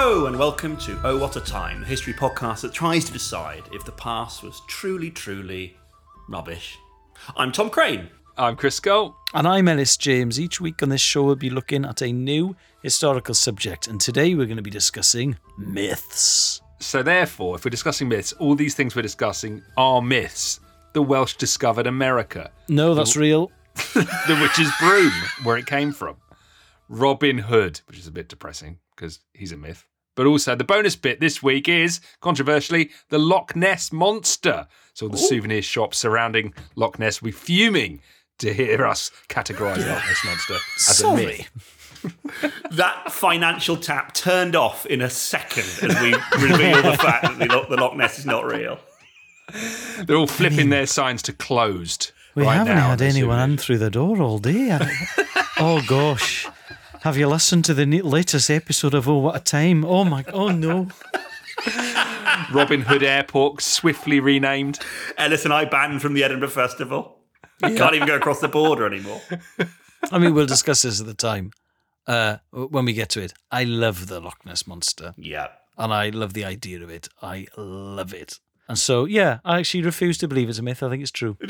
Hello and welcome to Oh What a Time, the history podcast that tries to decide if the past was truly, truly rubbish. I'm Tom Craine. I'm Chris Skull. And I'm Elis James. Each week on this show, we'll be looking at a new historical subject. And today we're going to be discussing myths. So, therefore, if we're discussing myths, all these things we're discussing are myths. The Welsh discovered America, No, that's real. the witch's broom, where it came from, Robin Hood, which is a bit depressing because he's a myth. But also, the bonus bit this week is, controversially, the Loch Ness Monster. So, all the souvenir shops surrounding Loch Ness will be fuming to hear us categorise Loch Ness Monster as a myth. That financial tap turned off in a second as we reveal the fact that the Loch, the Loch Ness is not real. They're all flipping their signs to closed. We right haven't now, had anyone in through the door all day. Oh, gosh. Have you listened to the latest episode of Oh, What a Time? Oh, my. Oh, no. Robin Hood Airport, swiftly renamed. Elis and I banned from the Edinburgh Festival. You can't even go across the border anymore. I mean, we'll discuss this at the time uh, when we get to it. I love the Loch Ness Monster. Yeah. and I love the idea of it. I love it. And so, yeah, I actually refuse to believe it's a myth. I think it's true.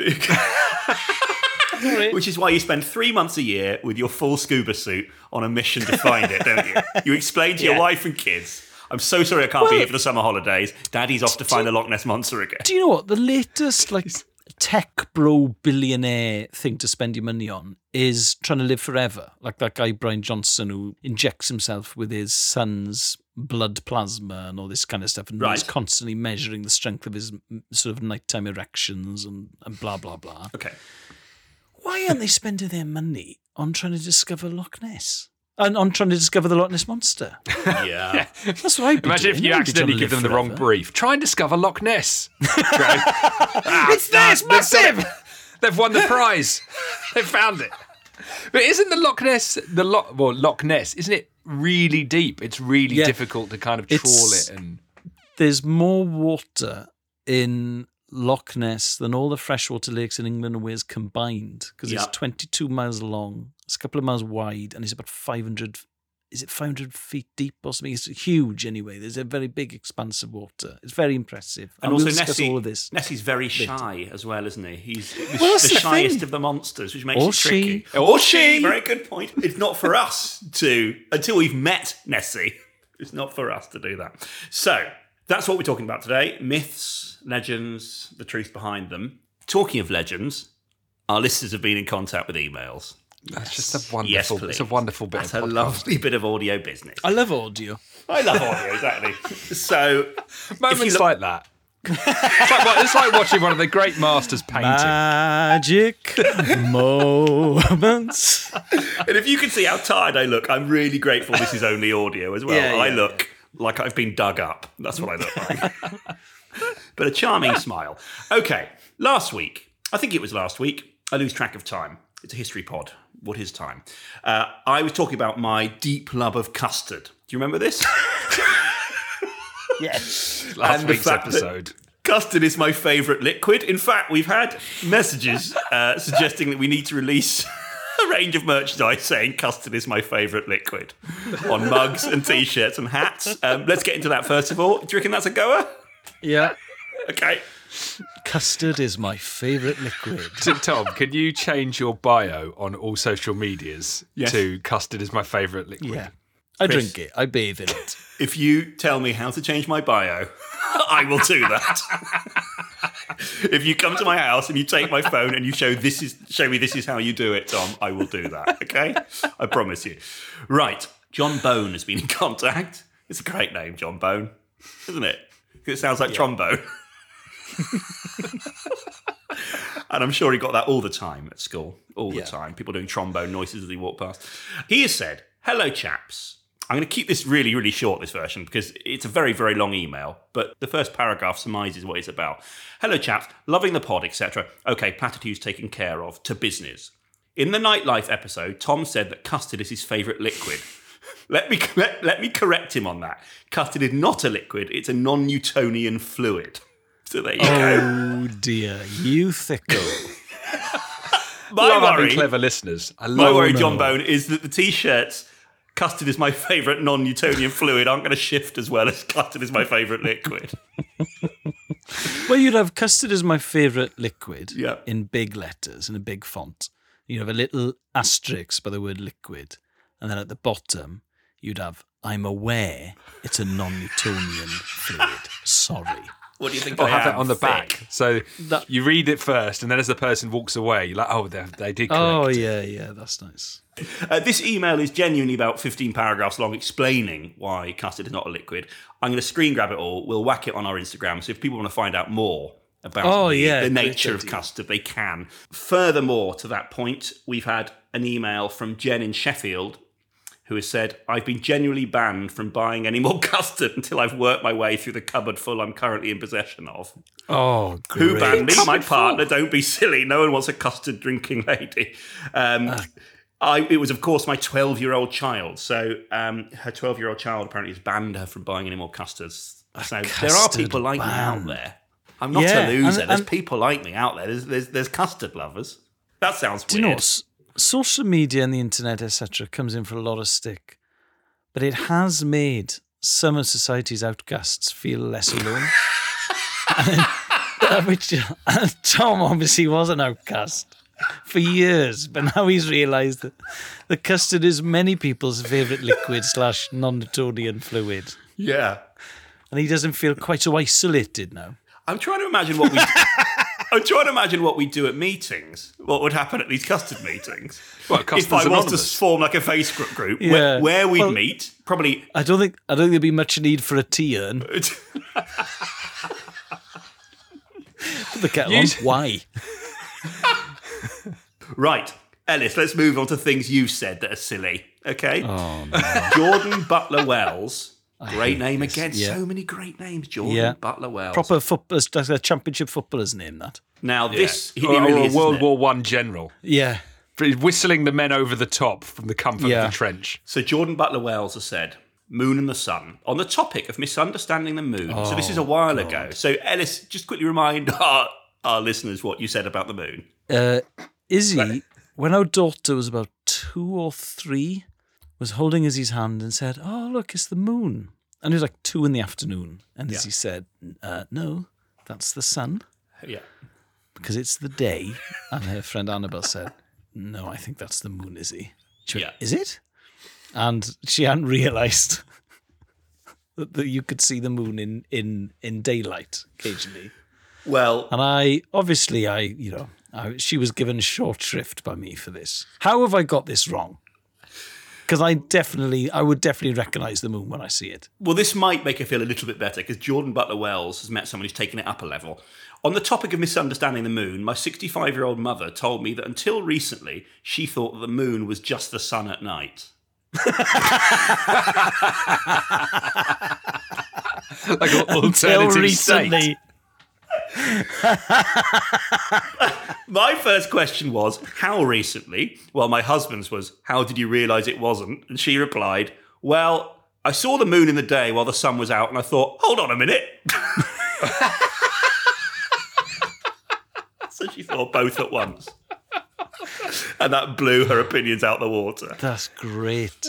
Which is why you spend three months a year with your full scuba suit on a mission to find it, don't you? You explain to your Yeah. wife and kids, I'm so sorry I can't be here for the summer holidays. Daddy's off to find the Loch Ness Monster again. Do you know what? The latest, like, tech bro billionaire thing to spend your money on is trying to live forever. Like that guy, Brian Johnson, who injects himself with his son's blood plasma and all this kind of stuff and Right. is constantly measuring the strength of his mm, sort of nighttime erections and, and blah, blah, blah. Okay. Why aren't they spending their money on trying to discover Loch Ness? And on trying to discover the Loch Ness Monster. Yeah. That's what I'd be Imagine if you accidentally give them live the wrong brief. Try and discover Loch Ness. it's ah, this, massive! They've won the prize. They've found it. But isn't the Loch Ness the Loch well Loch Ness? Isn't it really deep? It's really Yeah. difficult to kind of trawl It's- it and There's more water in Loch Ness than all the freshwater lakes in England and Wales combined because Yeah. it's 22 miles long, it's a couple of miles wide, and it's about 500. Is it 500 feet deep or something? It's huge anyway. There's a very big expanse of water. It's very impressive. And we'll also discuss Nessie, all of this. Nessie's very shy as well, isn't he? He's the, Well, the the shyest thing. of the monsters, which makes Or it tricky. she. Or she. Very good point. It's not for us to until we've met Nessie. It's not for us to do that. So that's what we're talking about today: myths, legends, the truth behind them. Talking of legends, our listeners have been in contact with emails. that's just a wonderful Yes, it's a wonderful bit That's of a podcast. lovely bit of audio business. I love audio. I love audio, exactly. So Moments look- like that. it's, like, it's like watching one of the great masters painting. Magic moments. And if you can see how tired I look, I'm really grateful this is only audio as well. Yeah, I yeah, look like I've been dug up. That's what I look like. but a charming smile. Okay, last week, I think it was last week, I lose track of time. It's a history pod. What is time? Uh, I was talking about my deep love of custard. Do you remember this? yes. Last and week's episode. Custard is my favourite liquid. In fact, we've had messages uh, suggesting that we need to release a range of merchandise saying custard is my favourite liquid on mugs and t-shirts and hats. Um, let's get into that first of all. Do you reckon that's a goer? Yeah. Okay. Custard is my favourite liquid. T- Tom, can you change your bio on all social medias Yes. to custard is my favourite liquid? Yeah. I Chris. drink it. I bathe in it. If you tell me how to change my bio, I will do that. If you come to my house and you take my phone and you show this is show me this is how you do it, Tom, I will do that. Okay? I promise you. Right. John Bone has been in contact. It's a great name, John Bone, isn't it? It sounds like trombone. and I'm sure he got that all the time at school, all the Yeah. time. People doing trombone noises as he walked past. He has said, "Hello, chaps." I'm going to keep this really, really short, this version, because it's a very, very long email, but the first paragraph surmises what it's about. Hello, chaps, loving the pod, etc. Okay, platitudes taken care of, to business. In the nightlife episode, Tom said that custard is his favourite liquid. let, me, let, let me correct him on that. Custard is not a liquid, it's a non Newtonian fluid. So there you go. Oh dear, you thicko. My Love having worry, clever listeners. I my worry. John Bone, is that the t shirts custard is my favourite non-Newtonian fluid aren't going to shift as well as custard is my favourite liquid. Well, you'd have custard as my favourite liquid Yeah. in big letters in a big font. You'd have a little asterisk by the word liquid. And then at the bottom, you'd have, I'm aware it's a non Newtonian fluid. Sorry. What do you think? Or I have it on the Thick. back. So That- you read it first, and then as the person walks away, you're like, oh, they, they did correct. Oh, yeah, yeah, that's nice. Uh, this email is genuinely about 15 paragraphs long explaining why custard is not a liquid. I'm going to screen grab it all. We'll whack it on our Instagram. So if people want to find out more about Oh, the, yeah, the nature of custard, they can. Furthermore, to that point, we've had an email from Jen in Sheffield who has said, I've been genuinely banned from buying any more custard until I've worked my way through the cupboard full I'm currently in possession of. Oh, great. Who banned me? My Cupboard full. partner. Don't be silly. No one wants a custard drinking lady. Um, I, it was, of course, my 12 year old child. So um, her 12 year old child apparently has banned her from buying any more custards. So there are people like me out there. I'm not Yeah, a loser. and- there's people like me out there. There's, there's, there's custard lovers. That sounds Do you weird. know, s- social media and the internet, etc., comes in for a lot of stick, but it has made some of society's outcasts feel less alone. and, uh, which Tom obviously was an outcast for years, but now he's realised that the custard is many people's favourite liquid slash non-Newtonian fluid, Yeah. and he doesn't feel quite so isolated now. I'm trying to imagine what we. Oh, I'm trying to imagine what we'd do at meetings. What would happen at these custard meetings? Well, if Custard's I was to form like a Facebook group Yeah. where, where we'd Well- meet, probably I don't think I don't think there'd be much need for a tea urn. Put the kettle on. Why? Right, Elis, let's move on to things you've said that are silly. Okay? Oh, no. Jordan Butler Wells. Great name again. yeah. So many great names. Jordan Yeah. Butler Wells. Proper football, like a championship footballer's name. That. Now, this he or, or really a World? War One general. Yeah. Whistling the men over the top from the comfort Yeah. of the trench. So, Jordan Butler Wells has said, Moon and the Sun, on the topic of misunderstanding the moon. so, this is a while ago. So, Elis, just quickly remind our, our listeners what you said about the moon. Uh, Izzy, when our daughter was about two or three, was holding Izzy's hand and said, "Oh, look, it's the moon." And it was like two in the afternoon, and Izzy said, uh, "No, that's the sun Yeah. because it's the day." And her friend Annabelle said, "No, I think that's the moon, Izzy." She went, Yeah. Is it? And she hadn't realised that, that you could see the moon in in in daylight occasionally. Well, And I, obviously, I, you know, I, she was given short shrift by me for this. How have I got this wrong? Because I definitely, I would definitely recognise the moon when I see it. Well, this might make her feel a little bit better because Jordan Butler Wells has met someone who's taken it up a level. On the topic of misunderstanding the moon, my 65 year old mother told me that until recently, she thought that the moon was just the sun at night. Like an Until alternative state. Recently, My first question was, How recently? Well, my husband's was, How did you realise it wasn't? And she replied, Well, I saw the moon in the day while the sun was out, and I thought, Hold on a minute. so she thought both at once. And that blew her opinions out the water. that's great.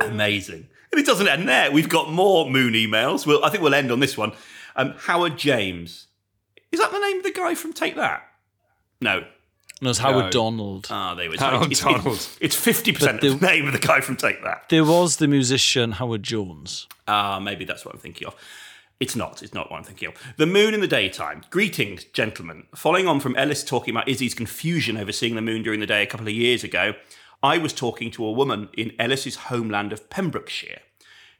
Amazing. And it doesn't end there. We've got more moon emails. We'll, I think we'll end on this one. Um, Howard James. Is that the name of the guy from Take That? No. No, it's Howard No. Donald. Ah, they were. Howard it's, Donald. It's fifty percent But the name of the guy from Take That. There was the musician Howard Jones. Ah, maybe that's what I'm thinking of. It's not. It's not what I'm thinking of. The moon in the daytime. Greetings, gentlemen. Following on from Elis talking about Izzy's confusion over seeing the moon during the day a couple of years ago, I was talking to a woman in Elis's homeland of Pembrokeshire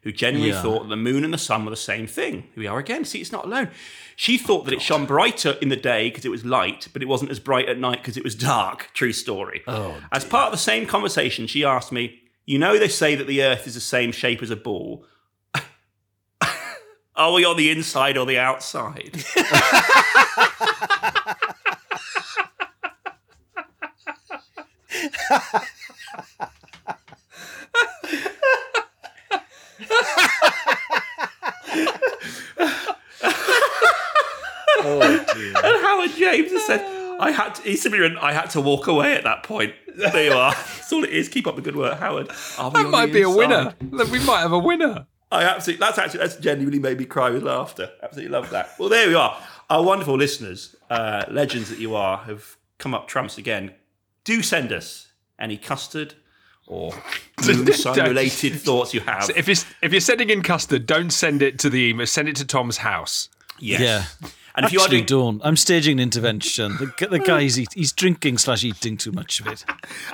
who genuinely Yeah. thought the moon and the sun were the same thing. Here we are again. See, it's not alone. She oh, thought that it shone brighter in the day because it was light, but it wasn't as bright at night because it was dark. True story. Oh, As part of the same conversation, she asked me, You know, they say that the earth is the same shape as a ball. Are we on the inside or the outside? Oh dear. And Howard James has said, I had to, he simply went, I had to walk away at that point. There you are. That's all it is. Keep up the good work, Howard. Are That might the be a winner. Look, We might have a winner. I absolutely. That's actually that's genuinely made me cry with laughter. Absolutely love that. Well, there we are. Our wonderful listeners, uh, legends that you are, have come up trumps again. Do send us any custard or moonshine-related thoughts you have. If you're, if you're sending in custard, don't send it to the email. Send it to Tom's house. yes. Yeah. And if you are Actually, doing, don't. I'm staging an intervention. The, the guy's eat, he's drinking slash eating too much of it.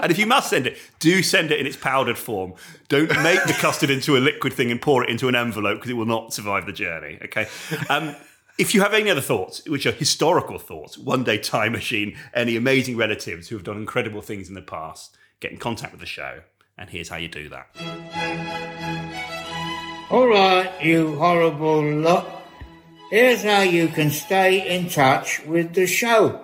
and if you must send it, do send it in its powdered form. Don't make the custard into a liquid thing and pour it into an envelope because it will not survive the journey. Okay. Um, if you have any other thoughts, which are historical thoughts, one day time machine, any amazing relatives who have done incredible things in the past, get in contact with the show. And here's how you do that. All right, you horrible lot. Here's how you can stay in touch with the show.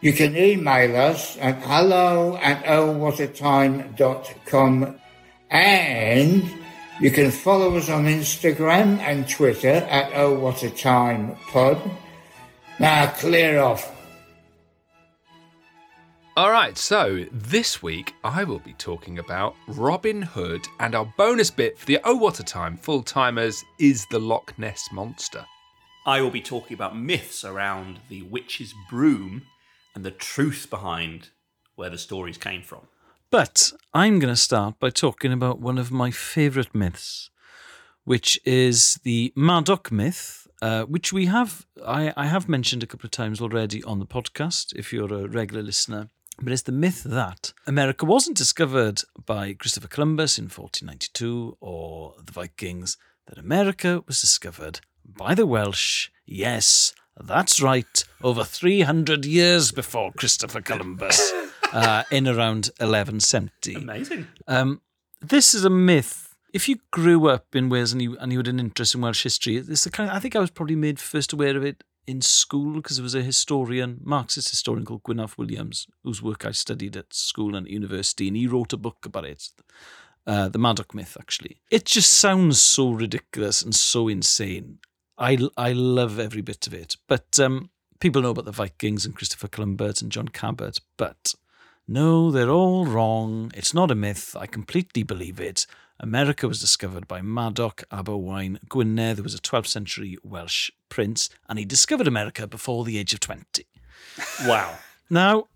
You can email us at hello at ohwhatatime.com and you can follow us on Instagram and Twitter at ohwhatatime.pod. Now clear off. All right, so this week I will be talking about Robin Hood, and our bonus bit for the Oh What a Time full timers is the Loch Ness Monster. I will be talking about myths around the witch's broom and the truth behind where the stories came from. But I'm going to start by talking about one of my favourite myths, which is the Madoc myth, uh, which we have I, I have mentioned a couple of times already on the podcast. If you're a regular listener. But it's the myth that America wasn't discovered by Christopher Columbus in 1492 or the Vikings, that America was discovered by the Welsh. Yes, that's right, over 300 years before Christopher Columbus, uh, in around 1170. Amazing. Um, this is a myth. If you grew up in Wales and you and you had an interest in Welsh history, it's the kind. I think I was probably made first aware of it in school because there was a historian, Marxist historian called Gwyn Alf Williams, whose work I studied at school and at university, and he wrote a book about it. Uh, the Madoc myth, actually. It just sounds so ridiculous and so insane. I, I love every bit of it. But um, people know about the Vikings and Christopher Columbus and John Cabot, but no, they're all wrong. It's not a myth. I completely believe it. America was discovered by Madoc ab Owain Gwynedd, who was a 12th century Welsh prince, and he discovered America before the age of 20. Wow. Now,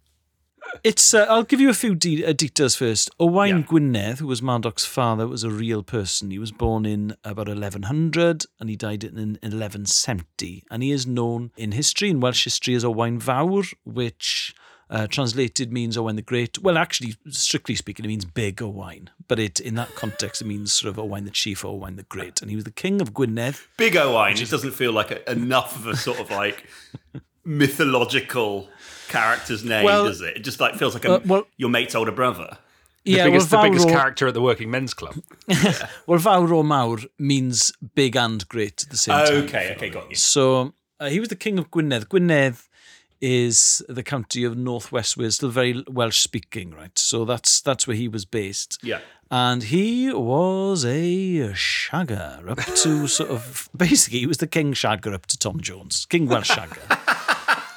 it's. Uh, I'll give you a few de- uh, details first. Owain Yeah. Gwynedd, who was Madoc's father, was a real person. He was born in about 1100 and he died in 1170. And he is known in history, in Welsh history, as Owain Fawr, which uh, translated means Owain the Great. Well, actually, strictly speaking, it means big Owain. But it in that context, it means sort of Owain the Chief or Owain the Great. And he was the king of Gwynedd. Big Owain. It doesn't feel like a, enough of a sort of like mythological character's name, Well, does it? It just like feels like a, uh, well- your mate's older brother. The yeah, biggest, well, the biggest character at the Working Men's Club. yeah. Well, Fawr or Mawr means big and great at the same time. Okay, okay, got you. So uh, he was the king of Gwynedd. Gwynedd is the county of northwest Wales, still very Welsh speaking, right? So that's that's where he was based. Yeah. And he was a shagger up to sort of basically he was the king shagger up to Tom Jones, King Welsh shagger.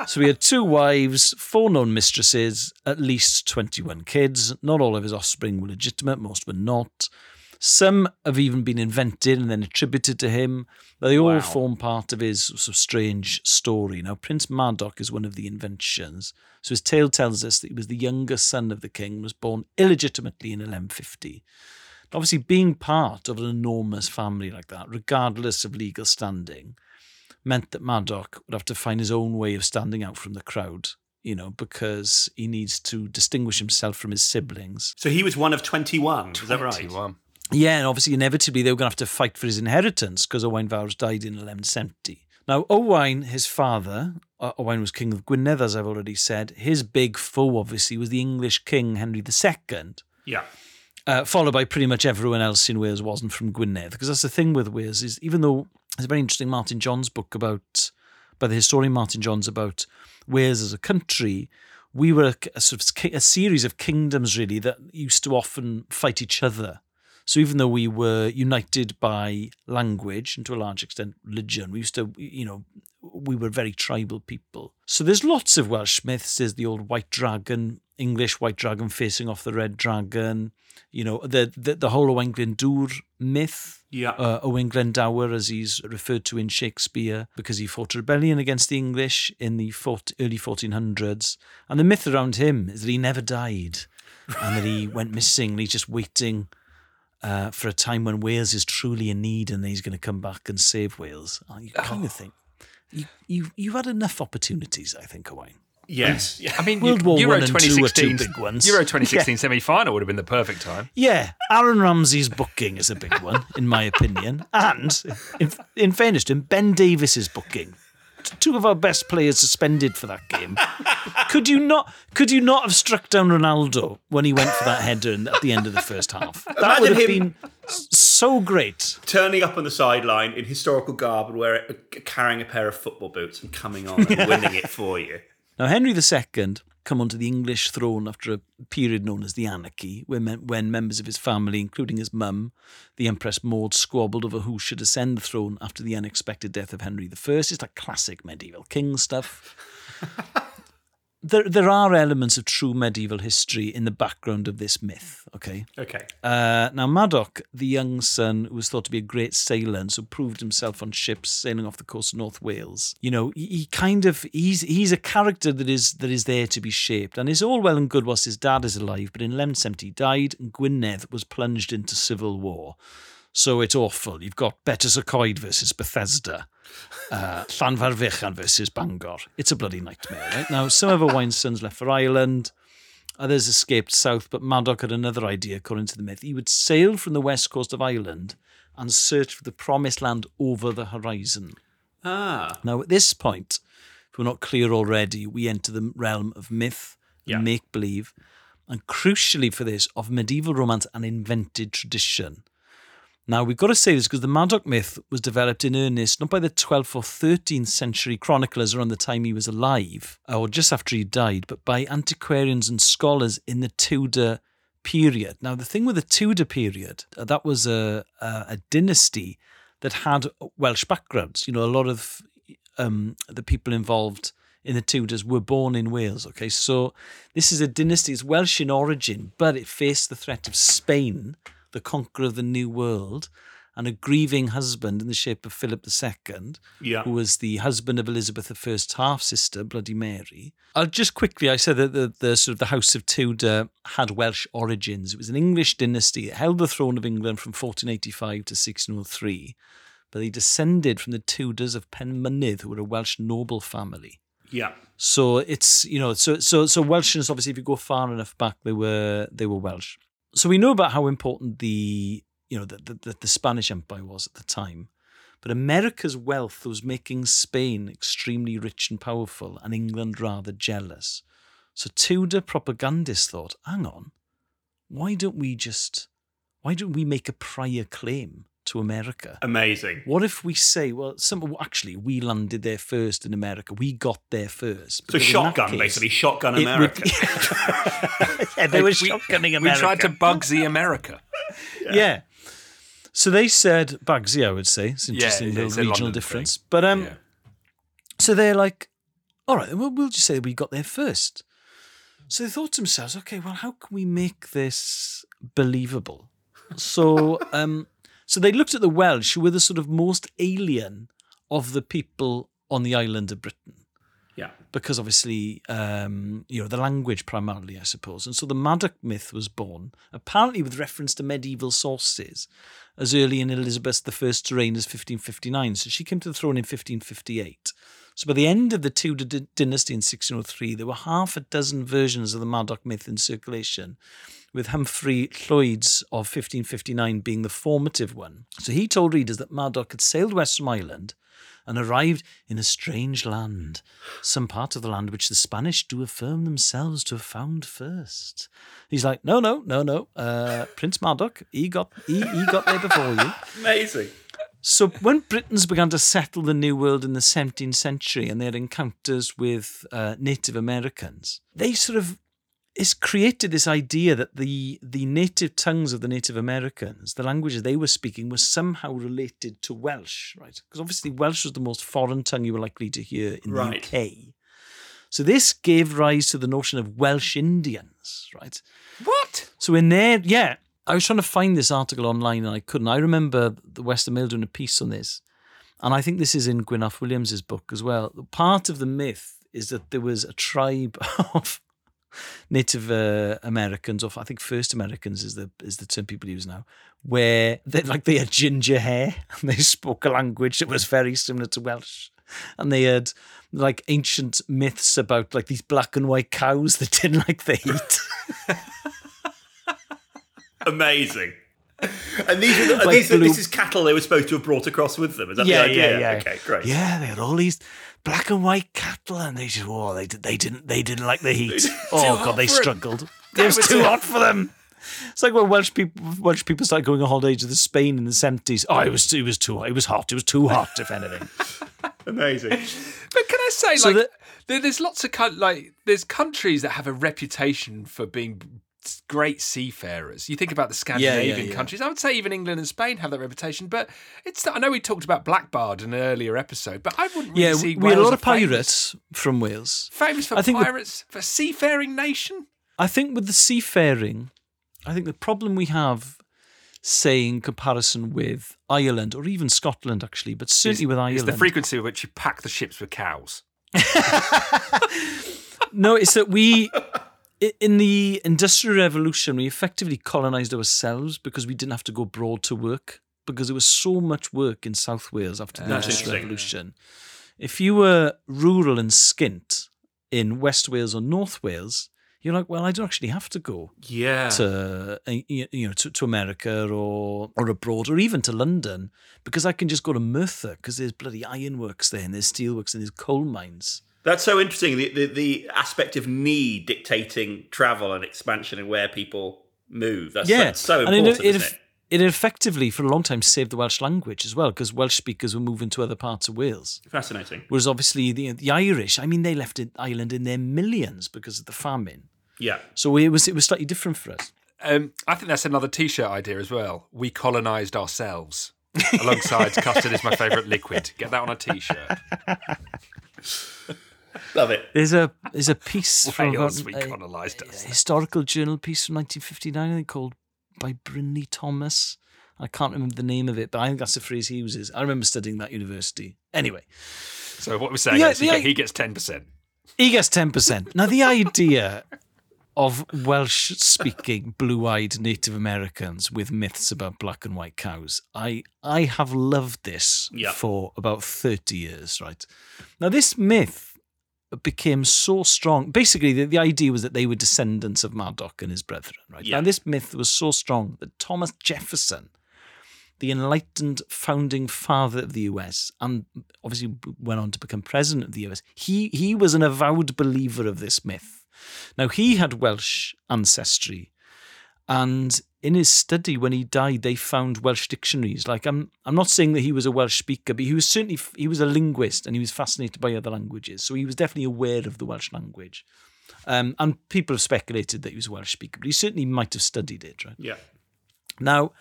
so he had two wives, four known mistresses, at least 21 kids. Not all of his offspring were legitimate, most were not. Some have even been invented and then attributed to him. They all Wow. form part of his sort of strange story. Now, Prince Madoc is one of the inventions. So his tale tells us that he was the younger son of the king and was born illegitimately in 1150. Obviously, being part of an enormous family like that, regardless of legal standing, meant that Madoc would have to find his own way of standing out from the crowd, you know, because he needs to distinguish himself from his siblings. So he was one of 21. Is that right? 21. Yeah, and obviously, inevitably, they were going to have to fight for his inheritance because Owain Fawr died in 1170. Now, Owain, his father, uh, Owain was king of Gwynedd, as I've already said. His big foe, obviously, was the English king Henry II, Yeah. uh, followed by pretty much everyone else in Wales wasn't from Gwynedd. Because that's the thing with Wales is even though there's a very interesting Martin Johnes book about, by the historian Martin Johnes about Wales as a country, we were a, a sort of a series of kingdoms really that used to often fight each other. So even though we were united by language and to a large extent religion, we used to, you know, we were very tribal people. So there's lots of Welsh myths. There's the old white dragon English white dragon facing off the red dragon. You know, the the, the whole Owain Glyndŵr myth. Yeah. Uh, Owain Glendower, as he's referred to in Shakespeare, because he fought a rebellion against the English in the fort- early 1400s. And the myth around him is that he never died and that he went missing and he's just waiting uh, for a time when Wales is truly in need and he's going to come back and save Wales. And you kind of think, you, you, you've had enough opportunities, I think, Owain. Yes. Yeah. I mean, World War Euro One and Two were two 2016 big ones. Euro 2016 semi final would have been the perfect time. Yeah, Aaron Ramsey's booking is a big one, in my opinion. And in, in fairness to him, Ben Davies's booking. Two of our best players suspended for that game. Could you not? Could you not have struck down Ronaldo when he went for that header at the end of the first half? That would have him- been so great. Turning up on the sideline in historical garb and wear, uh, carrying a pair of football boots and coming on and winning it for you. Now, Henry II come onto the English throne after a period known as the Anarchy, when, when members of his family, including his mum, the Empress Maud, squabbled over who should ascend the throne after the unexpected death of Henry I. It's like classic medieval king stuff. there, there are elements of true medieval history in the background of this myth, okay? Okay. Uh, now, Madoc, the young son who was thought to be a great sailor and so proved himself on ships sailing off the coast of North Wales, you know, he, he kind of he's he's a character that is that is there to be shaped, and it's all well and good whilst his dad is alive, but in 1170 he died, and Gwynedd was plunged into civil war. So it's awful. You've got Betis Acoed versus Bethesda. Uh, Llanfair versus Bangor. It's a bloody nightmare, right? Now, some of sons left for Ireland. Others escaped south, but Madoc had another idea, according to the myth. He would sail from the west coast of Ireland and search for the promised land over the horizon. Ah. Now, at this point, if we're not clear already, we enter the realm of myth, yeah. make believe, and crucially for this, of medieval romance and invented tradition. Now, we've got to say this because the Madoc myth was developed in earnest not by the 12th or 13th century chroniclers around the time he was alive, or just after he died, but by antiquarians and scholars in the Tudor period. Now, the thing with the Tudor period, uh, that was a, a, a dynasty that had Welsh backgrounds. You know, a lot of um, the people involved in the Tudors were born in Wales. Okay, so this is a dynasty, it's Welsh in origin, but it faced the threat of Spain, the conqueror of the New World, and a grieving husband in the shape of Philip II, Yeah. who was the husband of Elizabeth I's half sister, Bloody Mary. I'll just quickly, I said that the, the sort of the House of Tudor had Welsh origins. It was an English dynasty. It held the throne of England from 1485 to 1603, but they descended from the Tudors of Penmynydd, who were a Welsh noble family. Yeah. So it's you know so so so Welshness obviously if you go far enough back they were they were Welsh. So we know about how important the you know the the, the, Spanish Empire was at the time, but America's wealth was making Spain extremely rich and powerful, and England rather jealous. So Tudor propagandists thought, hang on, why don't we just why don't we make a prior claim to America? Amazing. What if we say, well, some well, actually we landed there first in America. We got there first. So Because in that shotgun, case, basically. Shotgun it would- America. yeah, they were We- shotgunning We tried to Bugsy America. yeah. So they said Bugsy, I would say. It's interesting Yeah, little regional London difference. But um, Yeah. so they're like, all right, well, we'll just say we got there first. So they thought to themselves, okay, well, how can we make this believable? So, um, so they looked at the Welsh, who were the sort of most alien of the people on the island of Britain yeah. because obviously, um, you know, the language primarily, I suppose. And so the Madoc myth was born, apparently with reference to medieval sources, as early in Elizabeth I's reign as 1559. So she came to the throne in 1558. So by the end of the Tudor dy- dynasty in 1603, there were half a dozen versions of the Madoc myth in circulation, with Humphrey Lloyd's of 1559 being the formative one. So he told readers that Madoc had sailed west from Ireland and arrived in a strange land, some part of the land which the Spanish do affirm themselves to have found first. He's like, no, no, no, no. Uh, Prince Madoc, he got he, he got there before you. Amazing. So when Britons began to settle the New World in the 17th century and had encounters with uh, Native Americans, they sort of it's created this idea that the the native tongues of the Native Americans, the languages they were speaking, was somehow related to Welsh, right? Because obviously Welsh was the most foreign tongue you were likely to hear in Right. the UK. So this gave rise to the notion of Welsh Indians, right? What? So in there, yeah, I was trying to find this article online and I couldn't. I remember the Western Mail doing a piece on this, and I think this is in Gwyn Alf Williams's book as well. Part of the myth is that there was a tribe of Native uh, Americans, or I think First Americans is the is the term people use now, where they like they had ginger hair and they spoke a language that was very similar to Welsh, and they had like ancient myths about like these black and white cows that didn't like the heat. Amazing. And these, are the, Like these are, blue- this is cattle they were supposed to have brought across with them. Is that yeah, the idea? yeah, yeah. Okay, great. Yeah, they had all these black and white cattle, and they just oh, they they didn't they didn't like the heat. oh god, they struggled. It was too hot for them. It's like when Welsh people Welsh people started going on holiday to the Spain in the seventies. Oh, it was it was too it was hot. It was too hot, if anything. Amazing. But can I say, So like, that- there's lots of like, there's countries that have a reputation for being great seafarers. You think about the Scandinavian yeah. countries. I would say even England and Spain have that reputation. But it's I know we talked about Black Bart in an earlier episode, but I wouldn't really yeah, see we had a lot of are famous- pirates from Wales. Famous for I think the- pirates, for seafaring nation. I think with the seafaring, I think the problem we have, say in comparison with Ireland or even Scotland, actually, but certainly with Ireland, Is the frequency with which you pack the ships with cows. No, it's that we, in the Industrial Revolution, we effectively colonized ourselves because we didn't have to go abroad to work because there was so much work in South Wales after the That's Industrial. Revolution. If you were rural and skint in West Wales or North Wales, you're like, well, I don't actually have to go Yeah. to uh, you you know to, to America or or abroad or even to London because I can just go to Merthyr because there's bloody ironworks there and there's steelworks and there's coal mines. That's so interesting. The, the the aspect of need dictating travel and expansion and where people move. That's yeah, so, so and important, it, isn't it, it? it effectively for a long time saved the Welsh language as well because Welsh speakers were moving to other parts of Wales. Fascinating. Whereas obviously the the Irish, I mean, they left it, Ireland in their millions because of the famine. Yeah. So it was it was slightly different for us. Um, I think that's another T-shirt idea as well. We colonised ourselves. Alongside custard is my favourite liquid. Get that on a T-shirt. Love it. There's a there's a piece from Wales, about- we a- colonised a historical journal piece from 1959, I think, called by Brinley Thomas. I can't remember the name of it, but I think that's the phrase he uses. I remember studying that university. Anyway, So what we're saying Yeah, is he, the- he gets ten percent. he gets 10%. Now, the idea of Welsh speaking blue eyed Native Americans with myths about black and white cows, I, I have loved this Yeah. for about 30 years, right? Now, this myth became so strong. Basically, the, the idea was that they were descendants of Madoc and his brethren, right? Yeah. Now, this myth was so strong that Thomas Jefferson, the enlightened founding father of the US, and obviously went on to become president of the US, he, he was an avowed believer of this myth. Now, he had Welsh ancestry, and in his study when he died, they found Welsh dictionaries. Like I'm, I'm not saying that he was a Welsh speaker, but he was certainly he was a linguist and he was fascinated by other languages. So he was definitely aware of the Welsh language. Um, and people have speculated that he was a Welsh speaker, but he certainly might have studied it. Right Yeah. now,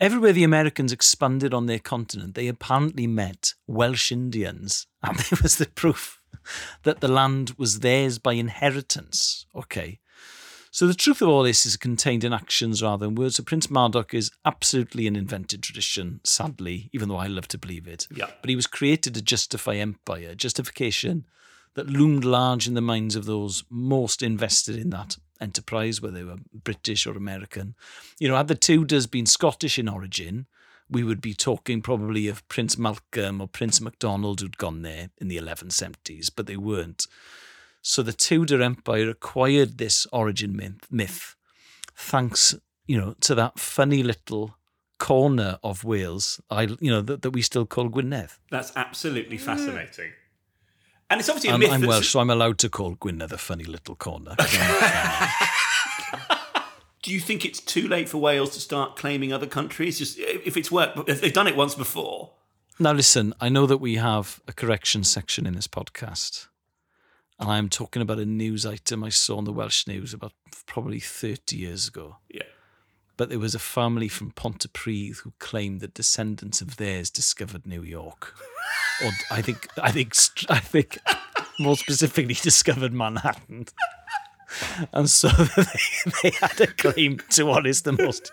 everywhere the Americans expanded on their continent, they apparently met Welsh Indians, and there was the proof that the land was theirs by inheritance. Okay. So the truth of all this is contained in actions rather than words. So Prince Madoc is absolutely an invented tradition, sadly, even though I love to believe it. Yeah. But he was created to justify empire, justification that loomed large in the minds of those most invested in that enterprise, whether they were British or American. You know, had the Tudors been Scottish in origin, we would be talking probably of Prince Malcolm or Prince Macdonald who'd gone there in the 1170s, but they weren't. So the Tudor Empire acquired this origin myth, myth thanks, you know, to that funny little corner of Wales, I, you know, that, that we still call Gwynedd. That's absolutely mm. fascinating. And it's obviously a I'm, myth. I'm Welsh, so I'm allowed to call Gwynedd a funny little corner. Do you think it's too late for Wales to start claiming other countries? Just if it's worked, if they've done it once before. now, listen, I know that we have a correction section in this podcast, and I'm talking about a news item I saw on the Welsh News about probably 30 years ago. Yeah. But there was a family from Pontypridd who claimed that descendants of theirs discovered New York. or I think, I think, I think, more specifically discovered Manhattan. And so they, they had a claim to what is the most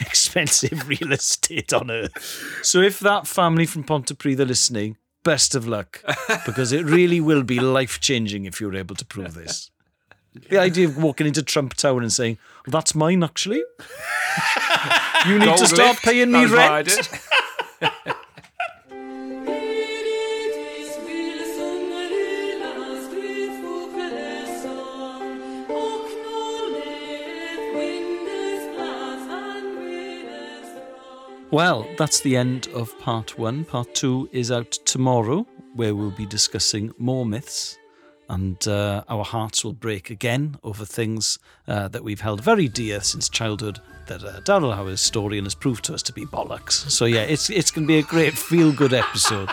expensive real estate on earth. So if that family from Pontypridd are listening, best of luck because it really will be life changing if you're able to prove this. The idea of walking into Trump Tower and saying, well, "That's mine, actually." you need to start lift, paying me that was what I rent. Well, that's the end of part one. Part two is out tomorrow, where we'll be discussing more myths. And uh, our hearts will break again over things uh, that we've held very dear since childhood that uh, Daryl Howard's historian has proved to us to be bollocks. So, yeah, it's, it's going to be a great feel good episode.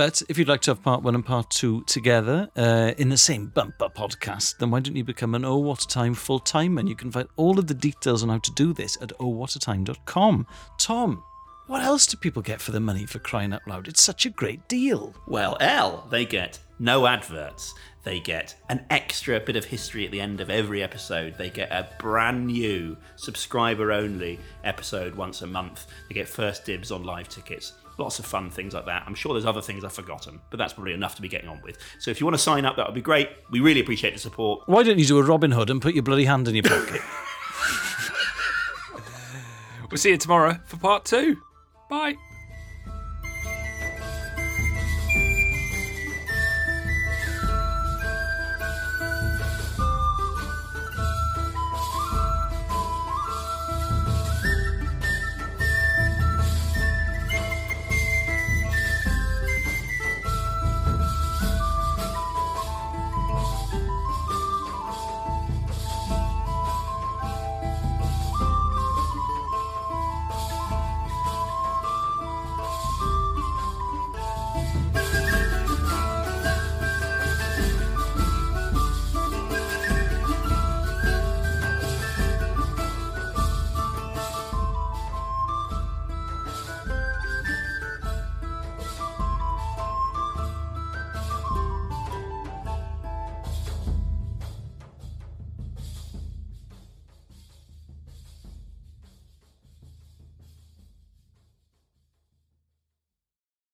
But if you'd like to have part one and part two together uh, in the same bumper podcast, then why don't you become an Oh What a Time full time? And you can find all of the details on how to do this at ohwhatatime.com. Tom, what else do people get for the money for crying out loud? It's such a great deal. Well, L, they get no adverts. They get an extra bit of history at the end of every episode. They get a brand new subscriber only episode once a month. They get first dibs on live tickets. Lots of fun things like that. I'm sure there's other things I've forgotten, but that's probably enough to be getting on with. So if you want to sign up, that would be great. We really appreciate the support. Why don't you do a Robin Hood and put your bloody hand in your pocket? We'll see you tomorrow for part two. Bye.